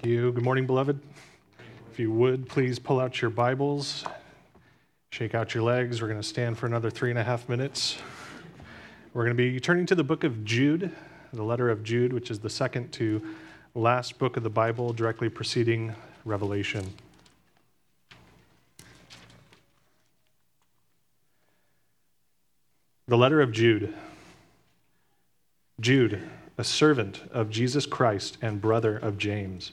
Thank you. Good morning, beloved. If you would, please pull out your Bibles, shake out your legs. We're going to stand for another three and a half minutes. We're going to be turning to the book of Jude, the letter of Jude, which is the second to last book of the Bible, directly preceding Revelation. The letter of Jude. Jude, a servant of Jesus Christ and brother of James,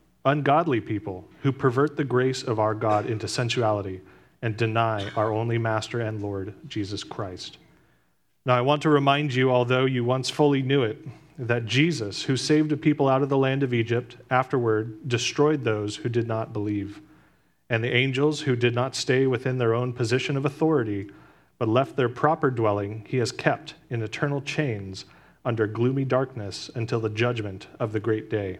ungodly people who pervert the grace of our God into sensuality and deny our only Master and Lord, Jesus Christ. Now, I want to remind you, although you once fully knew it, that Jesus, who saved a people out of the land of Egypt, afterward destroyed those who did not believe. And the angels who did not stay within their own position of authority, but left their proper dwelling, he has kept in eternal chains under gloomy darkness until the judgment of the great day.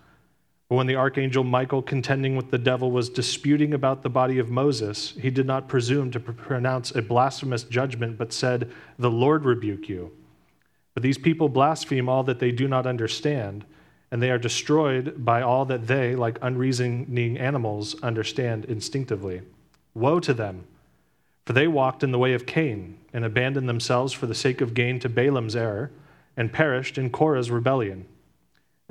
But when the archangel Michael, contending with the devil, was disputing about the body of Moses, he did not presume to pronounce a blasphemous judgment, but said, The Lord rebuke you. But these people blaspheme all that they do not understand, and they are destroyed by all that they, like unreasoning animals, understand instinctively. Woe to them! For they walked in the way of Cain, and abandoned themselves for the sake of gain to Balaam's error, and perished in Korah's rebellion.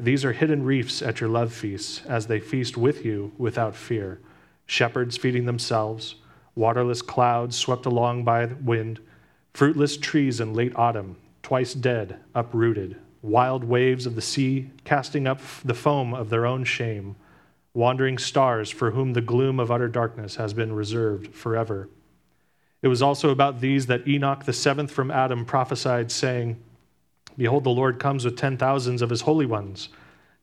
These are hidden reefs at your love feasts, as they feast with you without fear. Shepherds feeding themselves, waterless clouds swept along by the wind, fruitless trees in late autumn, twice dead, uprooted, wild waves of the sea casting up the foam of their own shame, wandering stars for whom the gloom of utter darkness has been reserved forever. It was also about these that Enoch, the seventh from Adam, prophesied, saying, Behold, the Lord comes with ten thousands of his holy ones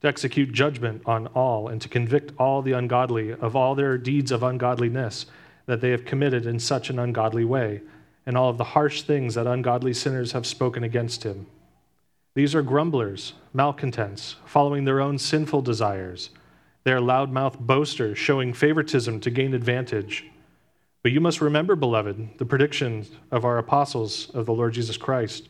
to execute judgment on all and to convict all the ungodly of all their deeds of ungodliness that they have committed in such an ungodly way, and all of the harsh things that ungodly sinners have spoken against him. These are grumblers, malcontents, following their own sinful desires. They are loudmouth boasters, showing favoritism to gain advantage. But you must remember, beloved, the predictions of our apostles of the Lord Jesus Christ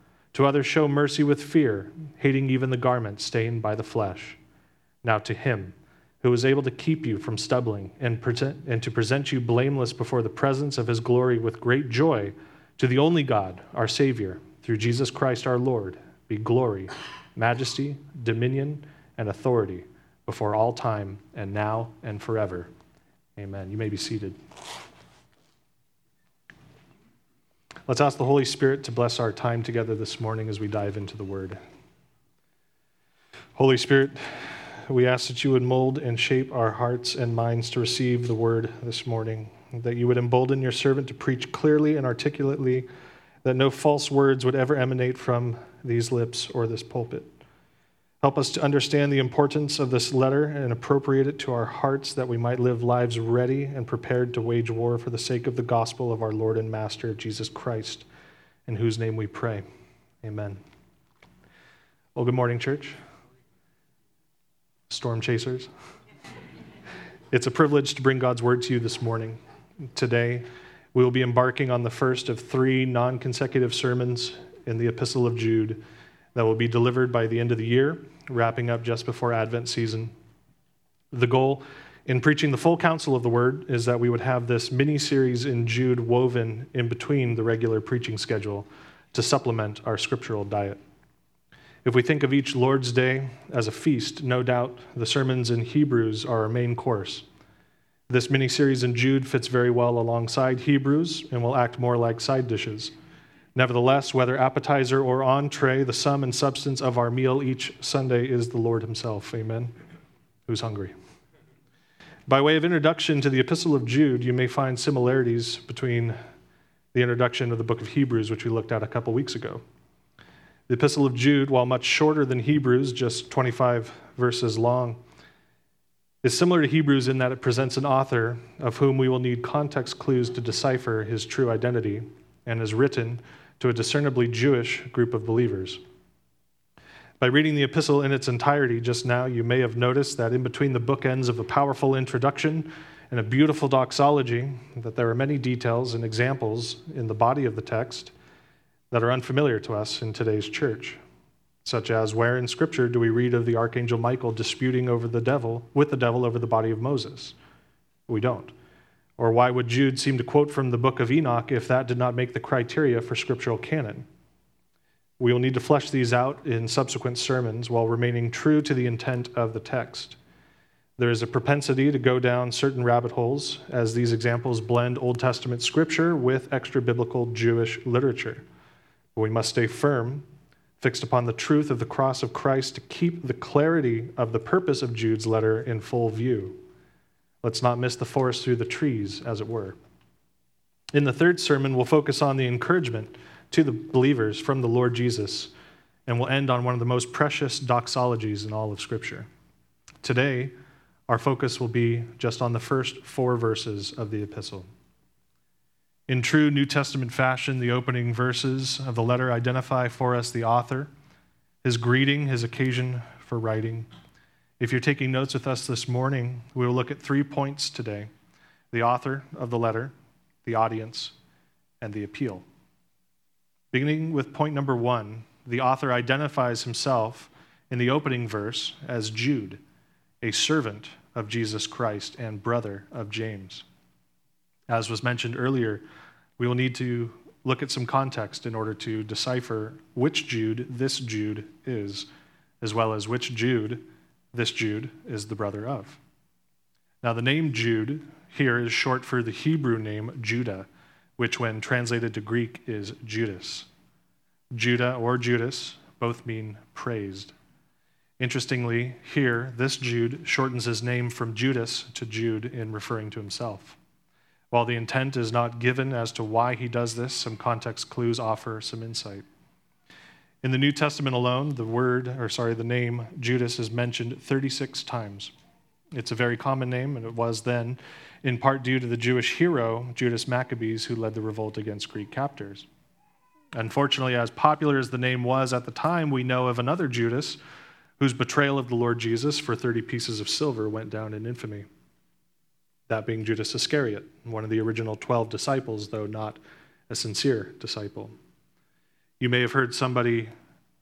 To others, show mercy with fear, hating even the garment stained by the flesh. Now, to him who is able to keep you from stumbling and, present, and to present you blameless before the presence of his glory with great joy, to the only God, our Savior, through Jesus Christ our Lord, be glory, majesty, dominion, and authority before all time and now and forever. Amen. You may be seated. Let's ask the Holy Spirit to bless our time together this morning as we dive into the Word. Holy Spirit, we ask that you would mold and shape our hearts and minds to receive the Word this morning, that you would embolden your servant to preach clearly and articulately, that no false words would ever emanate from these lips or this pulpit. Help us to understand the importance of this letter and appropriate it to our hearts that we might live lives ready and prepared to wage war for the sake of the gospel of our Lord and Master, Jesus Christ, in whose name we pray. Amen. Well, good morning, church. Storm chasers. It's a privilege to bring God's word to you this morning. Today, we will be embarking on the first of three non consecutive sermons in the Epistle of Jude that will be delivered by the end of the year, wrapping up just before Advent season. The goal in preaching the full counsel of the word is that we would have this mini series in Jude woven in between the regular preaching schedule to supplement our scriptural diet. If we think of each Lord's Day as a feast, no doubt the sermons in Hebrews are our main course. This mini series in Jude fits very well alongside Hebrews and will act more like side dishes. Nevertheless, whether appetizer or entree, the sum and substance of our meal each Sunday is the Lord Himself. Amen. Who's hungry? By way of introduction to the Epistle of Jude, you may find similarities between the introduction of the book of Hebrews, which we looked at a couple weeks ago. The Epistle of Jude, while much shorter than Hebrews, just 25 verses long, is similar to Hebrews in that it presents an author of whom we will need context clues to decipher his true identity and is written to a discernibly Jewish group of believers. By reading the epistle in its entirety just now, you may have noticed that in between the bookends of a powerful introduction and a beautiful doxology, that there are many details and examples in the body of the text that are unfamiliar to us in today's church, such as where in Scripture do we read of the archangel Michael disputing over the devil with the devil over the body of Moses? We don't. Or why would Jude seem to quote from the book of Enoch if that did not make the criteria for scriptural canon? We will need to flesh these out in subsequent sermons while remaining true to the intent of the text. There is a propensity to go down certain rabbit holes as these examples blend Old Testament scripture with extra biblical Jewish literature. But we must stay firm, fixed upon the truth of the cross of Christ to keep the clarity of the purpose of Jude's letter in full view. Let's not miss the forest through the trees, as it were. In the third sermon, we'll focus on the encouragement to the believers from the Lord Jesus, and we'll end on one of the most precious doxologies in all of Scripture. Today, our focus will be just on the first four verses of the epistle. In true New Testament fashion, the opening verses of the letter identify for us the author, his greeting, his occasion for writing. If you're taking notes with us this morning, we will look at three points today the author of the letter, the audience, and the appeal. Beginning with point number one, the author identifies himself in the opening verse as Jude, a servant of Jesus Christ and brother of James. As was mentioned earlier, we will need to look at some context in order to decipher which Jude this Jude is, as well as which Jude this Jude is the brother of. Now, the name Jude here is short for the Hebrew name Judah, which, when translated to Greek, is Judas. Judah or Judas both mean praised. Interestingly, here, this Jude shortens his name from Judas to Jude in referring to himself. While the intent is not given as to why he does this, some context clues offer some insight. In the New Testament alone, the word, or sorry, the name Judas is mentioned 36 times. It's a very common name, and it was then, in part due to the Jewish hero, Judas Maccabees, who led the revolt against Greek captors. Unfortunately, as popular as the name was at the time, we know of another Judas whose betrayal of the Lord Jesus for 30 pieces of silver went down in infamy that being Judas Iscariot, one of the original 12 disciples, though not a sincere disciple. You may have heard somebody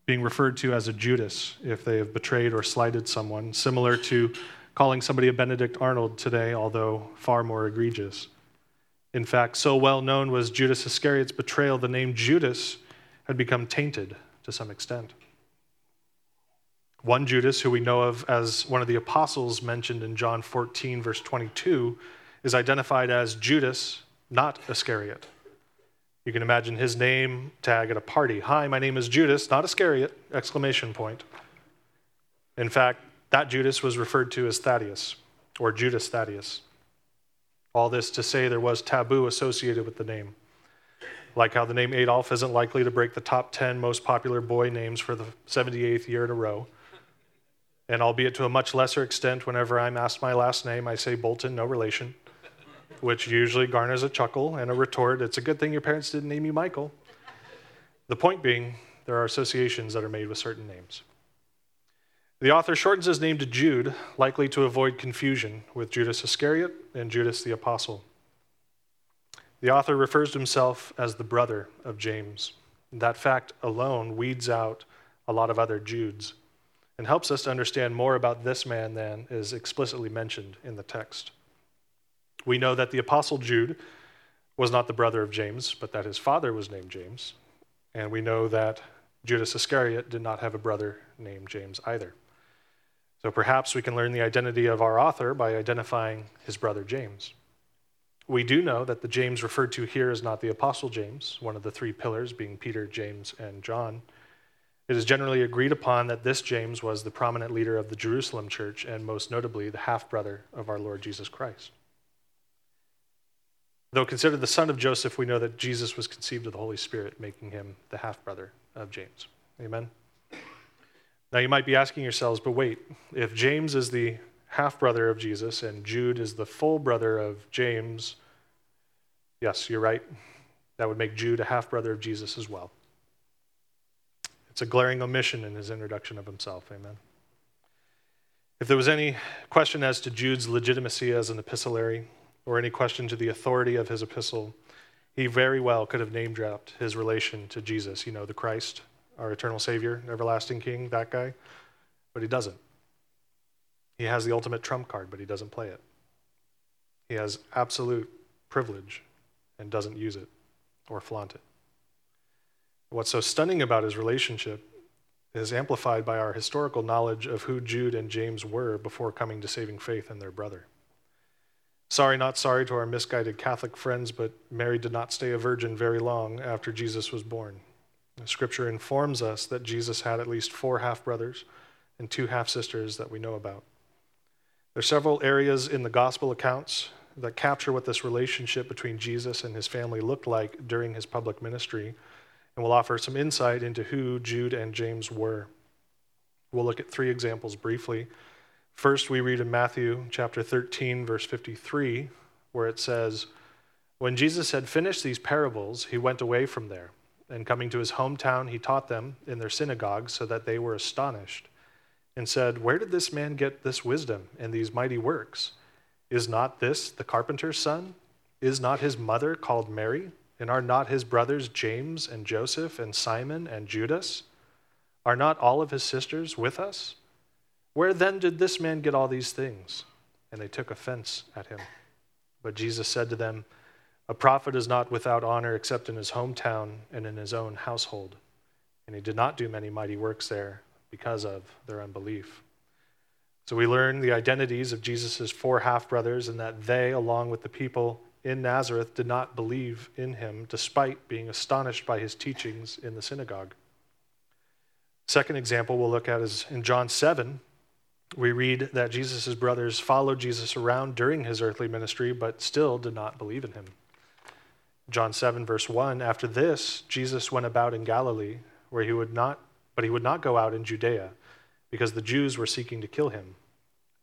being referred to as a Judas if they have betrayed or slighted someone, similar to calling somebody a Benedict Arnold today, although far more egregious. In fact, so well known was Judas Iscariot's betrayal, the name Judas had become tainted to some extent. One Judas, who we know of as one of the apostles mentioned in John 14, verse 22, is identified as Judas, not Iscariot. You can imagine his name tag at a party. Hi, my name is Judas, not Iscariot! Exclamation point. In fact, that Judas was referred to as Thaddeus, or Judas Thaddeus. All this to say there was taboo associated with the name. Like how the name Adolf isn't likely to break the top 10 most popular boy names for the 78th year in a row. And albeit to a much lesser extent, whenever I'm asked my last name, I say Bolton, no relation, which usually garners a chuckle and a retort it's a good thing your parents didn't name you Michael. The point being, there are associations that are made with certain names. The author shortens his name to Jude, likely to avoid confusion with Judas Iscariot and Judas the Apostle. The author refers to himself as the brother of James. That fact alone weeds out a lot of other Judes and helps us to understand more about this man than is explicitly mentioned in the text. We know that the Apostle Jude was not the brother of James, but that his father was named James. And we know that Judas Iscariot did not have a brother named James either. So perhaps we can learn the identity of our author by identifying his brother James. We do know that the James referred to here is not the Apostle James, one of the three pillars being Peter, James, and John. It is generally agreed upon that this James was the prominent leader of the Jerusalem church and most notably the half brother of our Lord Jesus Christ. Though considered the son of Joseph, we know that Jesus was conceived of the Holy Spirit, making him the half brother of James. Amen. Now you might be asking yourselves, but wait, if James is the half brother of Jesus and Jude is the full brother of James, yes, you're right. That would make Jude a half brother of Jesus as well. It's a glaring omission in his introduction of himself. Amen. If there was any question as to Jude's legitimacy as an epistolary, or any question to the authority of his epistle, he very well could have name dropped his relation to Jesus, you know, the Christ, our eternal Savior, everlasting King, that guy. But he doesn't. He has the ultimate trump card, but he doesn't play it. He has absolute privilege and doesn't use it or flaunt it. What's so stunning about his relationship is amplified by our historical knowledge of who Jude and James were before coming to saving faith in their brother. Sorry, not sorry to our misguided Catholic friends, but Mary did not stay a virgin very long after Jesus was born. Scripture informs us that Jesus had at least four half brothers and two half sisters that we know about. There are several areas in the gospel accounts that capture what this relationship between Jesus and his family looked like during his public ministry, and will offer some insight into who Jude and James were. We'll look at three examples briefly. First, we read in Matthew chapter 13, verse 53, where it says, When Jesus had finished these parables, he went away from there. And coming to his hometown, he taught them in their synagogue, so that they were astonished, and said, Where did this man get this wisdom and these mighty works? Is not this the carpenter's son? Is not his mother called Mary? And are not his brothers James and Joseph and Simon and Judas? Are not all of his sisters with us? Where then did this man get all these things? And they took offense at him. But Jesus said to them, A prophet is not without honor except in his hometown and in his own household. And he did not do many mighty works there because of their unbelief. So we learn the identities of Jesus' four half brothers and that they, along with the people in Nazareth, did not believe in him despite being astonished by his teachings in the synagogue. Second example we'll look at is in John 7, we read that Jesus' brothers followed Jesus around during his earthly ministry, but still did not believe in him. John 7, verse 1 After this, Jesus went about in Galilee, where he would not, but he would not go out in Judea, because the Jews were seeking to kill him.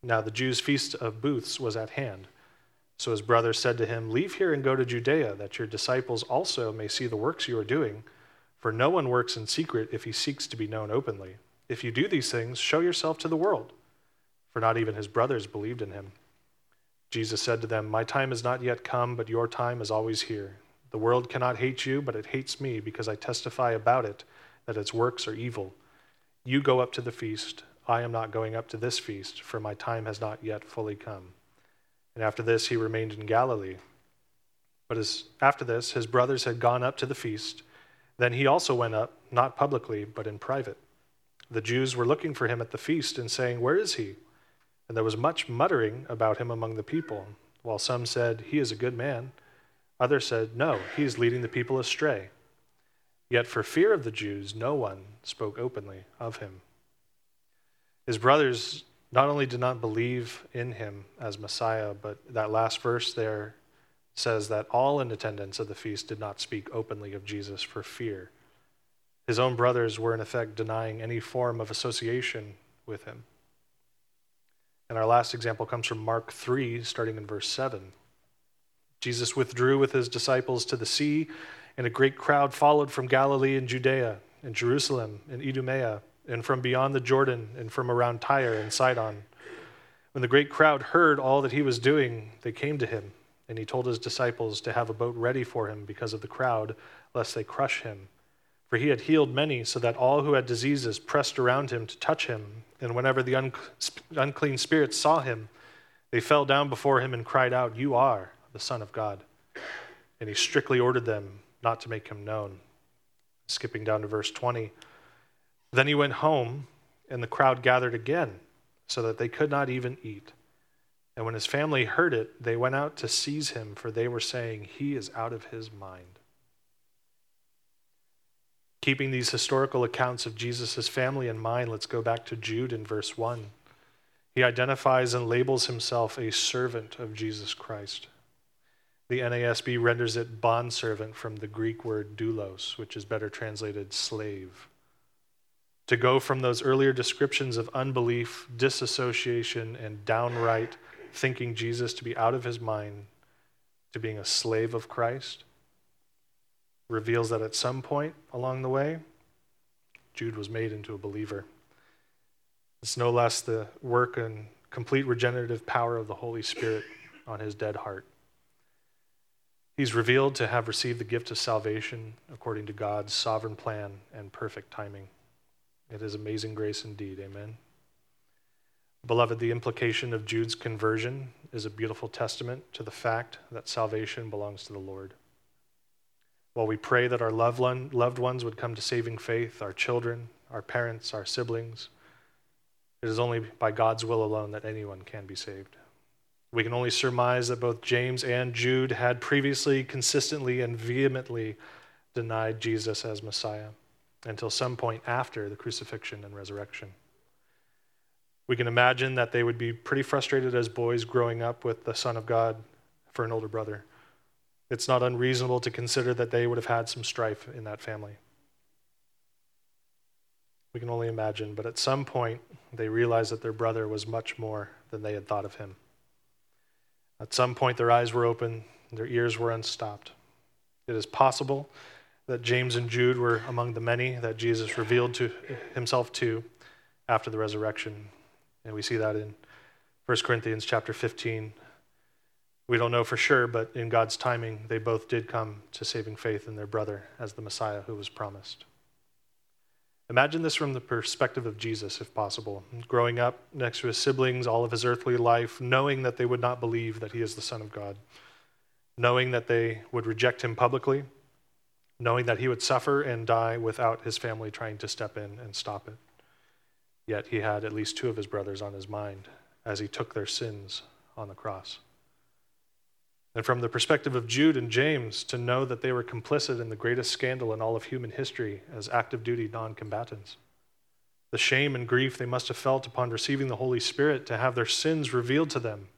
Now the Jews' feast of booths was at hand. So his brothers said to him, Leave here and go to Judea, that your disciples also may see the works you are doing. For no one works in secret if he seeks to be known openly. If you do these things, show yourself to the world for not even his brothers believed in him. Jesus said to them, My time is not yet come, but your time is always here. The world cannot hate you, but it hates me because I testify about it that its works are evil. You go up to the feast. I am not going up to this feast, for my time has not yet fully come. And after this, he remained in Galilee. But as, after this, his brothers had gone up to the feast. Then he also went up, not publicly, but in private. The Jews were looking for him at the feast and saying, Where is he? And there was much muttering about him among the people, while some said, He is a good man. Others said, No, he is leading the people astray. Yet for fear of the Jews, no one spoke openly of him. His brothers not only did not believe in him as Messiah, but that last verse there says that all in attendance at the feast did not speak openly of Jesus for fear. His own brothers were, in effect, denying any form of association with him. And our last example comes from Mark 3, starting in verse 7. Jesus withdrew with his disciples to the sea, and a great crowd followed from Galilee and Judea, and Jerusalem, and Idumea, and from beyond the Jordan, and from around Tyre and Sidon. When the great crowd heard all that he was doing, they came to him, and he told his disciples to have a boat ready for him because of the crowd, lest they crush him. For he had healed many, so that all who had diseases pressed around him to touch him. And whenever the un- unclean spirits saw him, they fell down before him and cried out, You are the Son of God. And he strictly ordered them not to make him known. Skipping down to verse 20. Then he went home, and the crowd gathered again, so that they could not even eat. And when his family heard it, they went out to seize him, for they were saying, He is out of his mind. Keeping these historical accounts of Jesus' family in mind, let's go back to Jude in verse 1. He identifies and labels himself a servant of Jesus Christ. The NASB renders it bondservant from the Greek word doulos, which is better translated slave. To go from those earlier descriptions of unbelief, disassociation, and downright thinking Jesus to be out of his mind to being a slave of Christ reveals that at some point along the way, Jude was made into a believer. It's no less the work and complete regenerative power of the Holy Spirit on his dead heart. He's revealed to have received the gift of salvation according to God's sovereign plan and perfect timing. It is amazing grace indeed. Amen. Beloved, the implication of Jude's conversion is a beautiful testament to the fact that salvation belongs to the Lord. While we pray that our loved, ones would come to saving faith, our children, our parents, our siblings, it is only by God's will alone that anyone can be saved. We can only surmise that both James and Jude had previously, consistently, and vehemently denied Jesus as Messiah until some point after the crucifixion and resurrection. We can imagine that they would be pretty frustrated as boys growing up with the Son of God for an older brother. It's not unreasonable to consider that they would have had some strife in that family. We can only imagine, but at some point, they realized that their brother was much more than they had thought of him. At some point, their eyes were open, their ears were unstopped. It is possible that James and Jude were among the many that Jesus revealed to himself to after the resurrection. And we see that in 1 Corinthians chapter 15, we don't know for sure, but in God's timing, they both did come to saving faith in their brother as the Messiah who was promised. Imagine this from the perspective of Jesus, if possible. Growing up next to his siblings all of his earthly life, knowing that they would not believe that he is the Son of God, knowing that they would reject him publicly, knowing that he would suffer and die without his family trying to step in and stop it. Yet he had at least two of his brothers on his mind as he took their sins on the cross. And from the perspective of Jude and James, to know that they were complicit in the greatest scandal in all of human history as active duty non combatants. The shame and grief they must have felt upon receiving the Holy Spirit to have their sins revealed to them,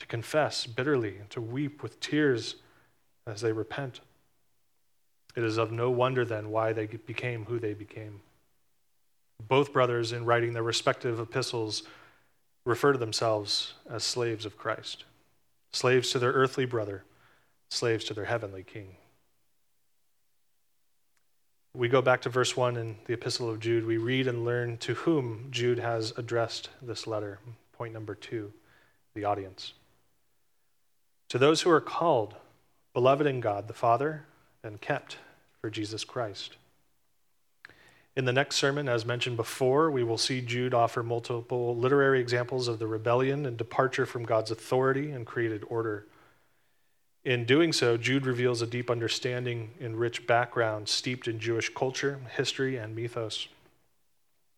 to confess bitterly, and to weep with tears as they repent. It is of no wonder then why they became who they became. Both brothers, in writing their respective epistles, refer to themselves as slaves of Christ slaves to their earthly brother, slaves to their heavenly king. We go back to verse 1 in the Epistle of Jude. We read and learn to whom Jude has addressed this letter. Point number two the audience. To those who are called, beloved in God the Father, and kept for Jesus Christ. In the next sermon, as mentioned before, we will see Jude offer multiple literary examples of the rebellion and departure from God's authority and created order. In doing so, Jude reveals a deep understanding and rich background steeped in Jewish culture, history, and mythos.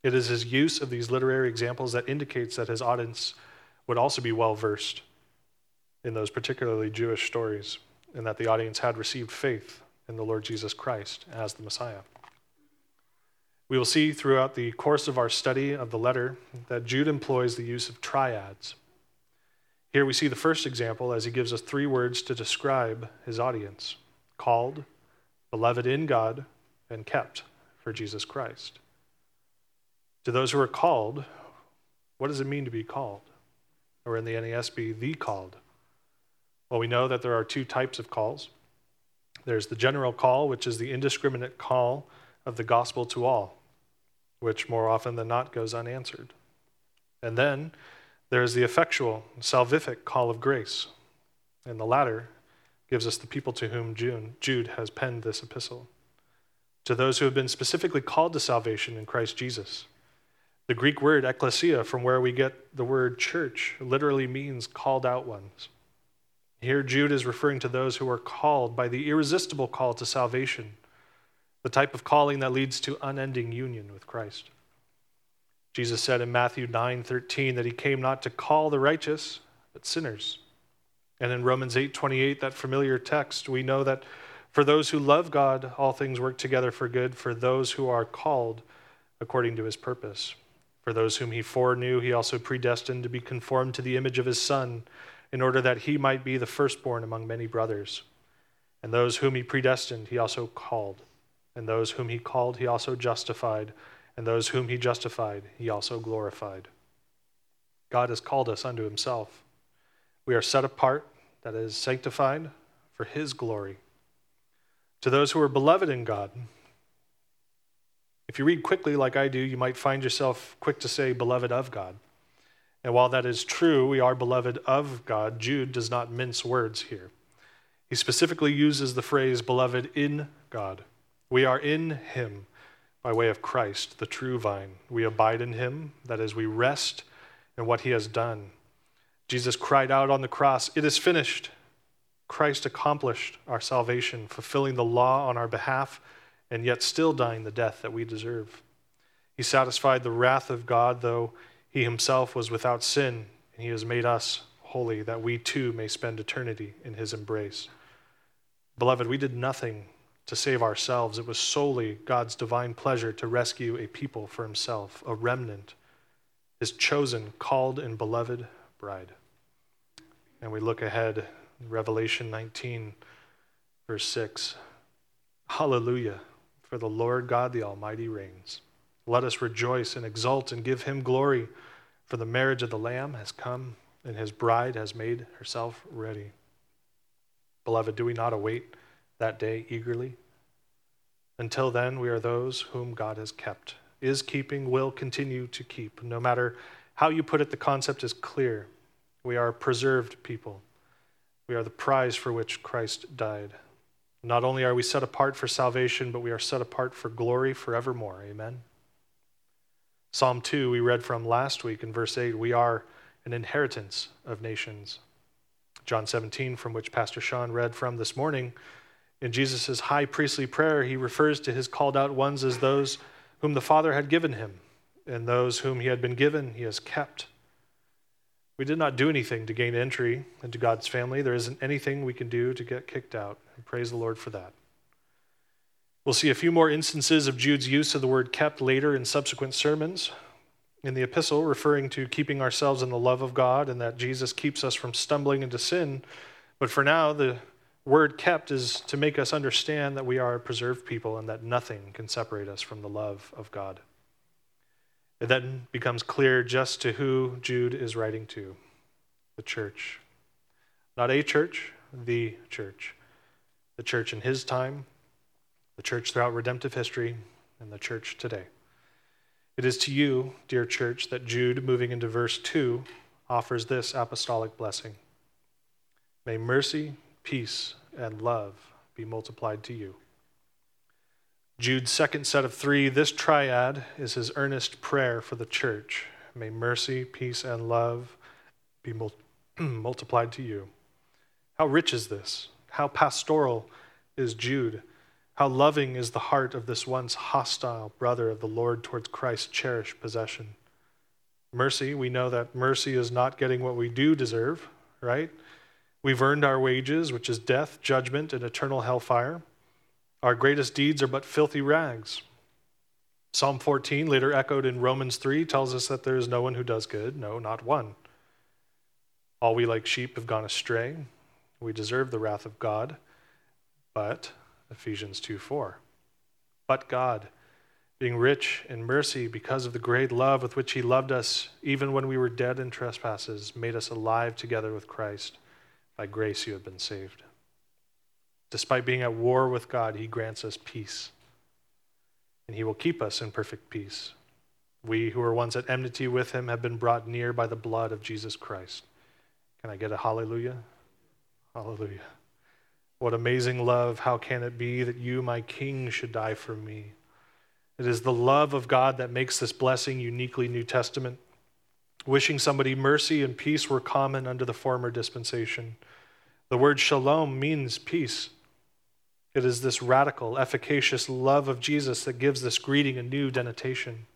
It is his use of these literary examples that indicates that his audience would also be well versed in those particularly Jewish stories, and that the audience had received faith in the Lord Jesus Christ as the Messiah. We will see throughout the course of our study of the letter that Jude employs the use of triads. Here we see the first example as he gives us three words to describe his audience called, beloved in God, and kept for Jesus Christ. To those who are called, what does it mean to be called? Or in the NASB, the called. Well, we know that there are two types of calls. There's the general call, which is the indiscriminate call of the gospel to all which more often than not goes unanswered. And then there is the effectual, salvific call of grace. And the latter gives us the people to whom Jude has penned this epistle. to those who have been specifically called to salvation in Christ Jesus. The Greek word ecclesia, from where we get the word church, literally means called out ones. Here, Jude is referring to those who are called by the irresistible call to salvation, the type of calling that leads to unending union with Christ. Jesus said in Matthew 9 13 that he came not to call the righteous, but sinners. And in Romans 8 28, that familiar text, we know that for those who love God, all things work together for good for those who are called according to his purpose. For those whom he foreknew, he also predestined to be conformed to the image of his Son, in order that he might be the firstborn among many brothers. And those whom he predestined, he also called. And those whom he called, he also justified. And those whom he justified, he also glorified. God has called us unto himself. We are set apart, that is, sanctified for his glory. To those who are beloved in God, if you read quickly like I do, you might find yourself quick to say, beloved of God. And while that is true, we are beloved of God, Jude does not mince words here. He specifically uses the phrase beloved in God. We are in him by way of Christ, the true vine. We abide in him, that is, we rest in what he has done. Jesus cried out on the cross, It is finished. Christ accomplished our salvation, fulfilling the law on our behalf, and yet still dying the death that we deserve. He satisfied the wrath of God, though he himself was without sin, and he has made us holy, that we too may spend eternity in his embrace. Beloved, we did nothing to save ourselves. It was solely God's divine pleasure to rescue a people for himself, a remnant, his chosen, called, and beloved bride. And we look ahead Revelation 19, verse 6. Hallelujah, for the Lord God the Almighty reigns. Let us rejoice and exult and give him glory, for the marriage of the Lamb has come, and his bride has made herself ready. Beloved, do we not await that day eagerly? Until then, we are those whom God has kept, is keeping, will continue to keep. No matter how you put it, the concept is clear. We are preserved people. We are the prize for which Christ died. Not only are we set apart for salvation, but we are set apart for glory forevermore. Amen. Psalm 2, we read from last week in verse 8, we are an inheritance of nations. John 17, from which Pastor Sean read from this morning, in Jesus' high priestly prayer, he refers to his called out ones as those whom the Father had given him, and those whom he had been given, he has kept. We did not do anything to gain entry into God's family. There isn't anything we can do to get kicked out. And praise the Lord for that. We'll see a few more instances of Jude's use of the word kept later in subsequent sermons in the epistle, referring to keeping ourselves in the love of God and that Jesus keeps us from stumbling into sin. But for now, the word kept is to make us understand that we are a preserved people and that nothing can separate us from the love of God. It then becomes clear just to who Jude is writing to the church. Not a church, the church. The church in his time, the church throughout redemptive history, and the church today. It is to you, dear church, that Jude, moving into verse 2, offers this apostolic blessing. May mercy, peace, and love be multiplied to you. Jude's second set of three, this triad is his earnest prayer for the church. May mercy, peace, and love be mul- multiplied to you. How rich is this? How pastoral is Jude? How loving is the heart of this once hostile brother of the Lord towards Christ's cherished possession? Mercy, we know that mercy is not getting what we do deserve, right? We've earned our wages, which is death, judgment, and eternal hellfire. Our greatest deeds are but filthy rags. Psalm 14, later echoed in Romans 3, tells us that there is no one who does good, no, not one. All we like sheep have gone astray. We deserve the wrath of God. But, Ephesians 2 4, but God, being rich in mercy because of the great love with which He loved us, even when we were dead in trespasses, made us alive together with Christ. By grace you have been saved. Despite being at war with God, He grants us peace. And He will keep us in perfect peace. We who were once at enmity with Him have been brought near by the blood of Jesus Christ. Can I get a hallelujah? Hallelujah. What amazing love, how can it be that you, my king, should die for me? It is the love of God that makes this blessing uniquely New Testament. Wishing somebody mercy and peace were common under the former dispensation. The word shalom means peace. It is this radical, efficacious love of Jesus that gives this greeting a new denotation.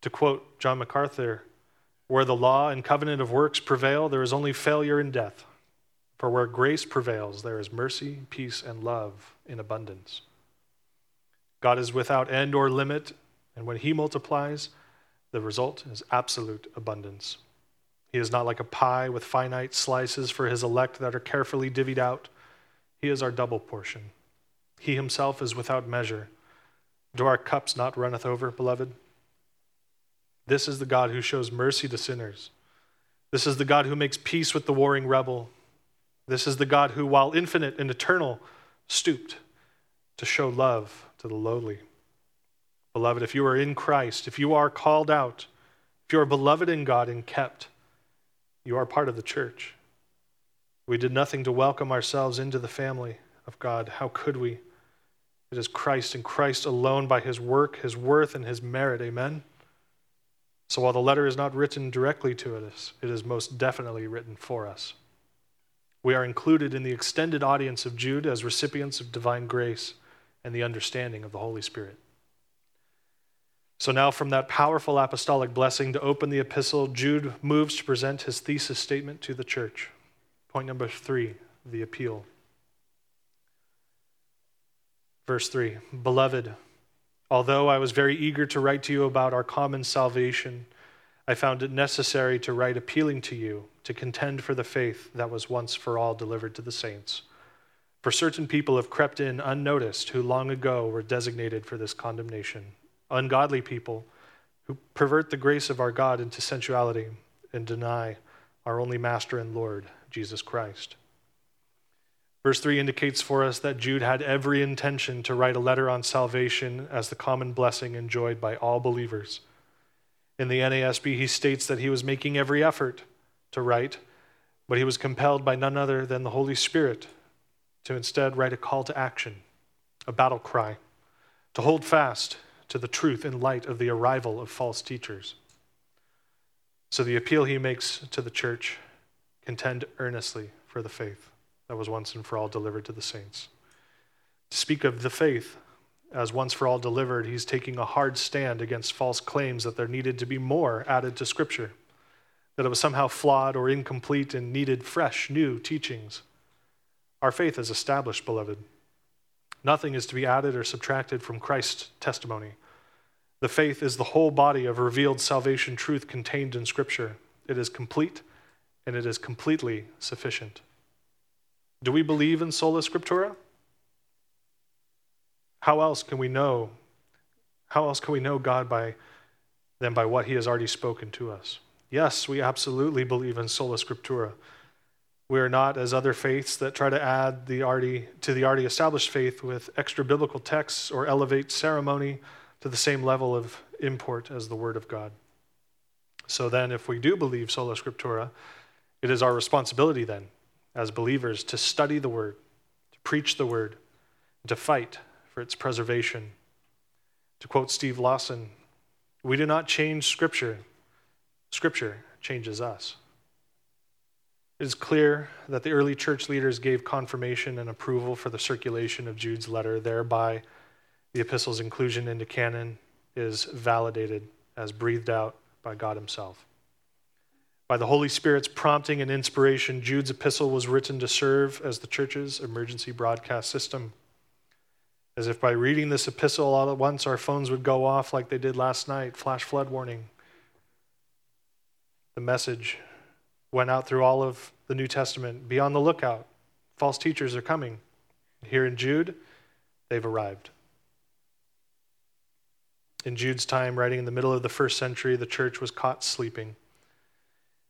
To quote John MacArthur, where the law and covenant of works prevail, there is only failure and death. For where grace prevails, there is mercy, peace, and love in abundance. God is without end or limit, and when He multiplies, the result is absolute abundance. He is not like a pie with finite slices for His elect that are carefully divvied out. He is our double portion. He Himself is without measure. Do our cups not runneth over, beloved? This is the God who shows mercy to sinners. This is the God who makes peace with the warring rebel. This is the God who, while infinite and eternal, stooped to show love to the lowly. Beloved, if you are in Christ, if you are called out, if you are beloved in God and kept, you are part of the church. We did nothing to welcome ourselves into the family of God. How could we? It is Christ and Christ alone by his work, his worth, and his merit. Amen? So while the letter is not written directly to us, it is most definitely written for us. We are included in the extended audience of Jude as recipients of divine grace and the understanding of the Holy Spirit. So now, from that powerful apostolic blessing to open the epistle, Jude moves to present his thesis statement to the church. Point number three the appeal. Verse 3 Beloved, although I was very eager to write to you about our common salvation, I found it necessary to write appealing to you to contend for the faith that was once for all delivered to the saints. For certain people have crept in unnoticed who long ago were designated for this condemnation. Ungodly people who pervert the grace of our God into sensuality and deny our only Master and Lord, Jesus Christ. Verse 3 indicates for us that Jude had every intention to write a letter on salvation as the common blessing enjoyed by all believers. In the NASB, he states that he was making every effort to write, but he was compelled by none other than the Holy Spirit to instead write a call to action, a battle cry, to hold fast to the truth in light of the arrival of false teachers. So the appeal he makes to the church contend earnestly for the faith that was once and for all delivered to the saints. To speak of the faith as once for all delivered, he's taking a hard stand against false claims that there needed to be more added to Scripture, that it was somehow flawed or incomplete and needed fresh, new teachings. Our faith is established, beloved. Nothing is to be added or subtracted from Christ's testimony. The faith is the whole body of revealed salvation truth contained in Scripture. It is complete and it is completely sufficient. Do we believe in sola scriptura? How else can we know? How else can we know God by than by what he has already spoken to us? Yes, we absolutely believe in sola scriptura. We are not as other faiths that try to add the already to the already established faith with extra biblical texts or elevate ceremony to the same level of import as the word of God. So then if we do believe sola scriptura, it is our responsibility then as believers to study the Word, to preach the Word, and to fight for its preservation. To quote Steve Lawson, we do not change Scripture, Scripture changes us. It is clear that the early church leaders gave confirmation and approval for the circulation of Jude's letter, thereby, the epistle's inclusion into canon is validated as breathed out by God Himself. By the Holy Spirit's prompting and inspiration, Jude's epistle was written to serve as the church's emergency broadcast system. As if by reading this epistle all at once, our phones would go off like they did last night flash flood warning. The message went out through all of the New Testament be on the lookout. False teachers are coming. Here in Jude, they've arrived. In Jude's time, writing in the middle of the first century, the church was caught sleeping.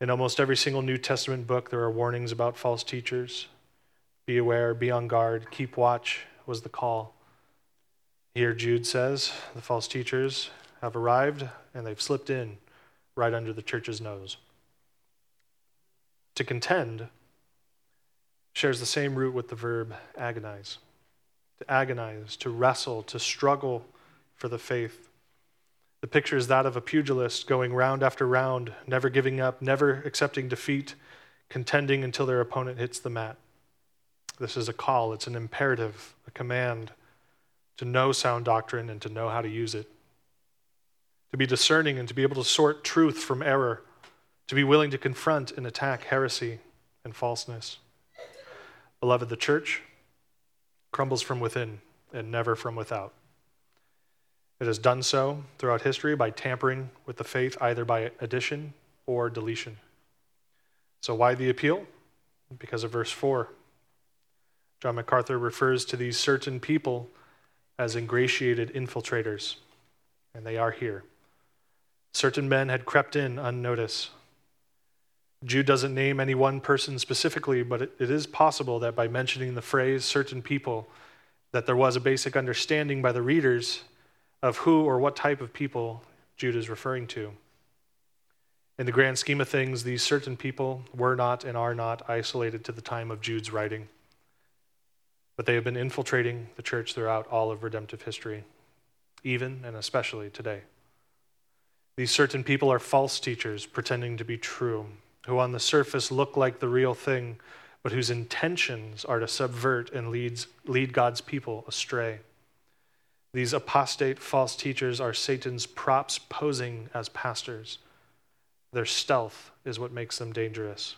In almost every single New Testament book, there are warnings about false teachers. Be aware, be on guard, keep watch was the call. Here, Jude says the false teachers have arrived and they've slipped in right under the church's nose. To contend shares the same root with the verb agonize. To agonize, to wrestle, to struggle for the faith. The picture is that of a pugilist going round after round, never giving up, never accepting defeat, contending until their opponent hits the mat. This is a call, it's an imperative, a command to know sound doctrine and to know how to use it. To be discerning and to be able to sort truth from error, to be willing to confront and attack heresy and falseness. Beloved, the church crumbles from within and never from without. It has done so throughout history by tampering with the faith, either by addition or deletion. So, why the appeal? Because of verse 4. John MacArthur refers to these certain people as ingratiated infiltrators, and they are here. Certain men had crept in unnoticed. Jude doesn't name any one person specifically, but it, it is possible that by mentioning the phrase certain people, that there was a basic understanding by the readers of who or what type of people Jude is referring to. In the grand scheme of things, these certain people were not and are not isolated to the time of Jude's writing but they have been infiltrating the church throughout all of redemptive history, even and especially today. These certain people are false teachers pretending to be true, who on the surface look like the real thing, but whose intentions are to subvert and leads, lead God's people astray. These apostate false teachers are Satan's props posing as pastors. Their stealth is what makes them dangerous.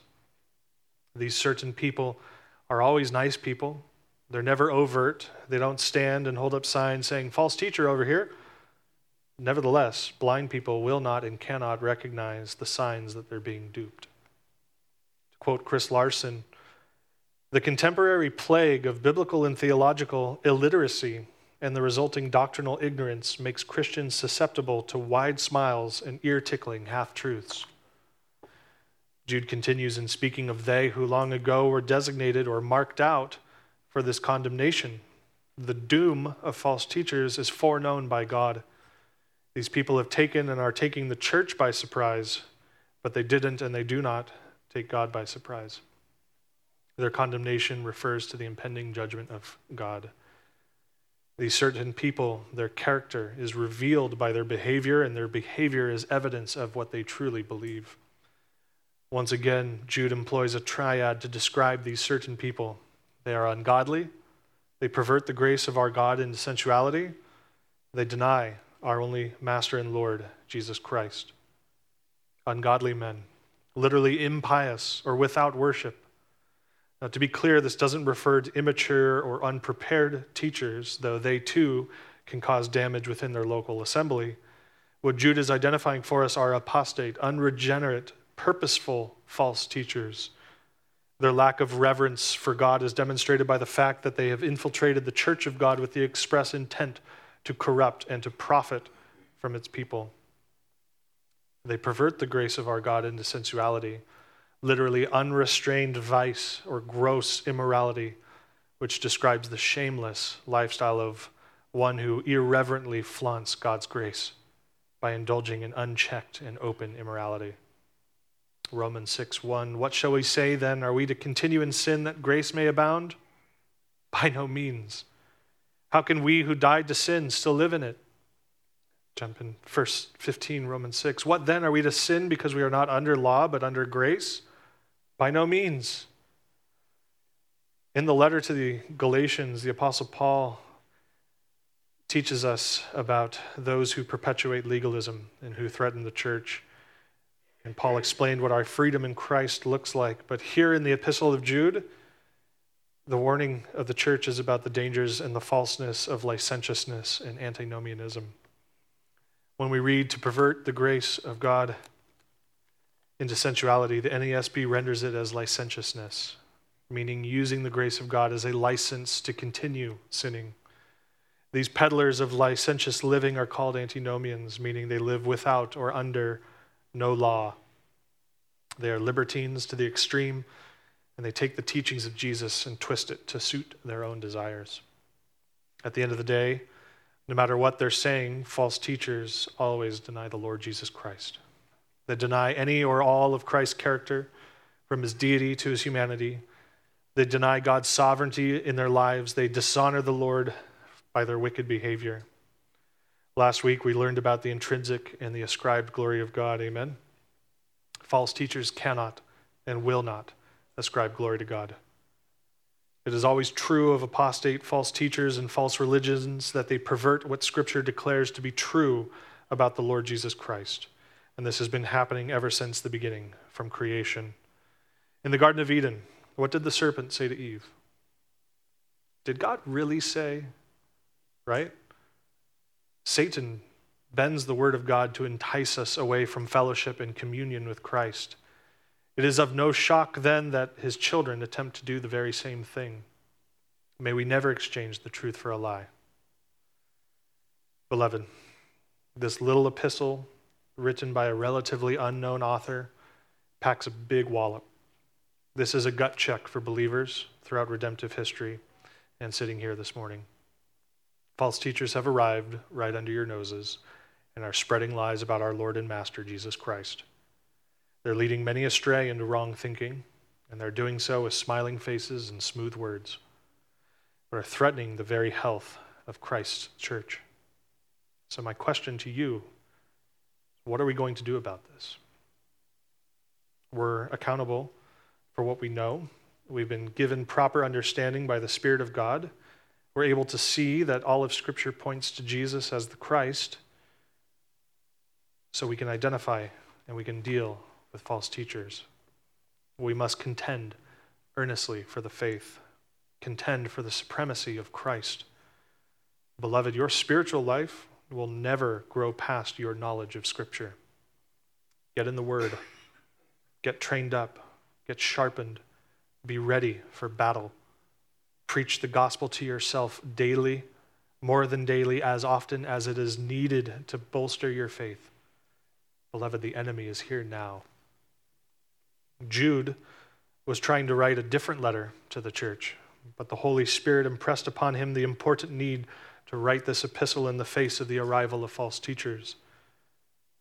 These certain people are always nice people they're never overt. They don't stand and hold up signs saying, false teacher over here. Nevertheless, blind people will not and cannot recognize the signs that they're being duped. Quote Chris Larson, the contemporary plague of biblical and theological illiteracy and the resulting doctrinal ignorance makes Christians susceptible to wide smiles and ear tickling half truths. Jude continues in speaking of they who long ago were designated or marked out for this condemnation. The doom of false teachers is foreknown by God. These people have taken and are taking the church by surprise, but they didn't and they do not take God by surprise. Their condemnation refers to the impending judgment of God. These certain people, their character is revealed by their behavior, and their behavior is evidence of what they truly believe. Once again, Jude employs a triad to describe these certain people they are ungodly. They pervert the grace of our God into sensuality. They deny our only Master and Lord, Jesus Christ. Ungodly men, literally impious or without worship. Now, to be clear, this doesn't refer to immature or unprepared teachers, though they too can cause damage within their local assembly. What Jude is identifying for us are apostate, unregenerate, purposeful false teachers their lack of reverence for God is demonstrated by the fact that they have infiltrated the church of God with the express intent to corrupt and to profit from its people. They pervert the grace of our God into sensuality, literally unrestrained vice or gross immorality, which describes the shameless lifestyle of one who irreverently flaunts God's grace by indulging in unchecked and open immorality. Romans 6 1. What shall we say then? Are we to continue in sin that grace may abound? By no means. How can we who died to sin still live in it? Jump in verse 15, Romans 6. What then? Are we to sin because we are not under law but under grace? By no means. In the letter to the Galatians, the Apostle Paul teaches us about those who perpetuate legalism and who threaten the church. And Paul explained what our freedom in Christ looks like. But here in the Epistle of Jude, the warning of the church is about the dangers and the falseness of licentiousness and antinomianism. When we read to pervert the grace of God into sensuality, the NASB renders it as licentiousness, meaning using the grace of God as a license to continue sinning. These peddlers of licentious living are called antinomians, meaning they live without or under no law. They are libertines to the extreme, and they take the teachings of Jesus and twist it to suit their own desires. At the end of the day, no matter what they're saying, false teachers always deny the Lord Jesus Christ. They deny any or all of Christ's character, from his deity to his humanity. They deny God's sovereignty in their lives. They dishonor the Lord by their wicked behavior. Last week, we learned about the intrinsic and the ascribed glory of God. Amen. False teachers cannot and will not ascribe glory to God. It is always true of apostate false teachers and false religions that they pervert what Scripture declares to be true about the Lord Jesus Christ. And this has been happening ever since the beginning, from creation. In the Garden of Eden, what did the serpent say to Eve? Did God really say, right? Satan bends the word of God to entice us away from fellowship and communion with Christ. It is of no shock then that his children attempt to do the very same thing. May we never exchange the truth for a lie. Beloved, this little epistle, written by a relatively unknown author, packs a big wallop. This is a gut check for believers throughout redemptive history and sitting here this morning. False teachers have arrived right under your noses and are spreading lies about our Lord and Master Jesus Christ. They're leading many astray into wrong thinking, and they're doing so with smiling faces and smooth words, but are threatening the very health of Christ's church. So, my question to you what are we going to do about this? We're accountable for what we know. We've been given proper understanding by the Spirit of God. We're able to see that all of Scripture points to Jesus as the Christ, so we can identify and we can deal with false teachers. We must contend earnestly for the faith, contend for the supremacy of Christ. Beloved, your spiritual life will never grow past your knowledge of Scripture. Get in the Word, get trained up, get sharpened, be ready for battle. Preach the gospel to yourself daily, more than daily, as often as it is needed to bolster your faith. Beloved, the enemy is here now. Jude was trying to write a different letter to the church, but the Holy Spirit impressed upon him the important need to write this epistle in the face of the arrival of false teachers.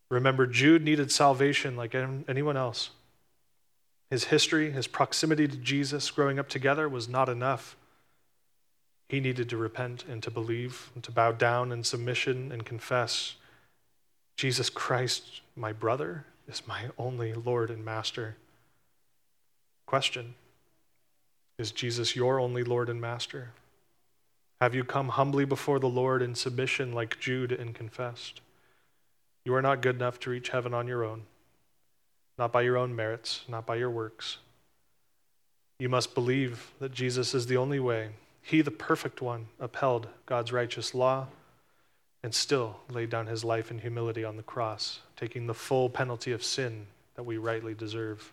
Remember, Jude needed salvation like anyone else. His history, his proximity to Jesus growing up together was not enough. He needed to repent and to believe and to bow down in submission and confess Jesus Christ, my brother, is my only Lord and Master. Question Is Jesus your only Lord and Master? Have you come humbly before the Lord in submission like Jude and confessed? You are not good enough to reach heaven on your own, not by your own merits, not by your works. You must believe that Jesus is the only way. He, the perfect one, upheld God's righteous law and still laid down his life in humility on the cross, taking the full penalty of sin that we rightly deserve.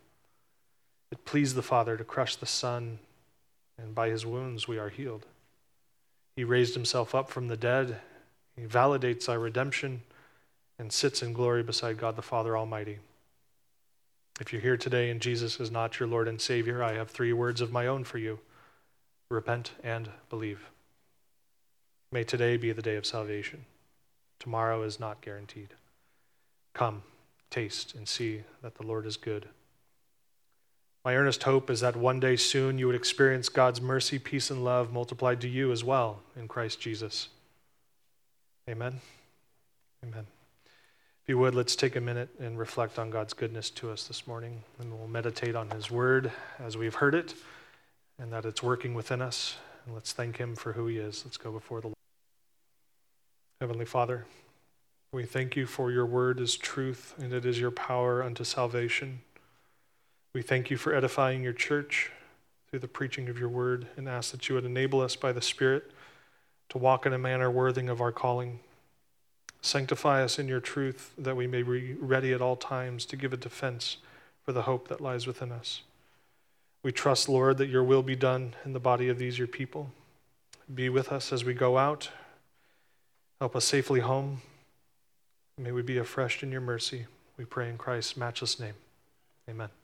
It pleased the Father to crush the Son, and by his wounds we are healed. He raised himself up from the dead. He validates our redemption and sits in glory beside God the Father Almighty. If you're here today and Jesus is not your Lord and Savior, I have three words of my own for you repent and believe. May today be the day of salvation. Tomorrow is not guaranteed. Come, taste, and see that the Lord is good. My earnest hope is that one day soon you would experience God's mercy, peace, and love multiplied to you as well in Christ Jesus. Amen. Amen. If you would, let's take a minute and reflect on God's goodness to us this morning, and we'll meditate on His word as we've heard it and that it's working within us. And let's thank Him for who He is. Let's go before the Lord. Heavenly Father, we thank you for your word is truth, and it is your power unto salvation. We thank you for edifying your church through the preaching of your word and ask that you would enable us by the Spirit to walk in a manner worthy of our calling. Sanctify us in your truth that we may be ready at all times to give a defense for the hope that lies within us. We trust, Lord, that your will be done in the body of these your people. Be with us as we go out. Help us safely home. May we be refreshed in your mercy. We pray in Christ's matchless name. Amen.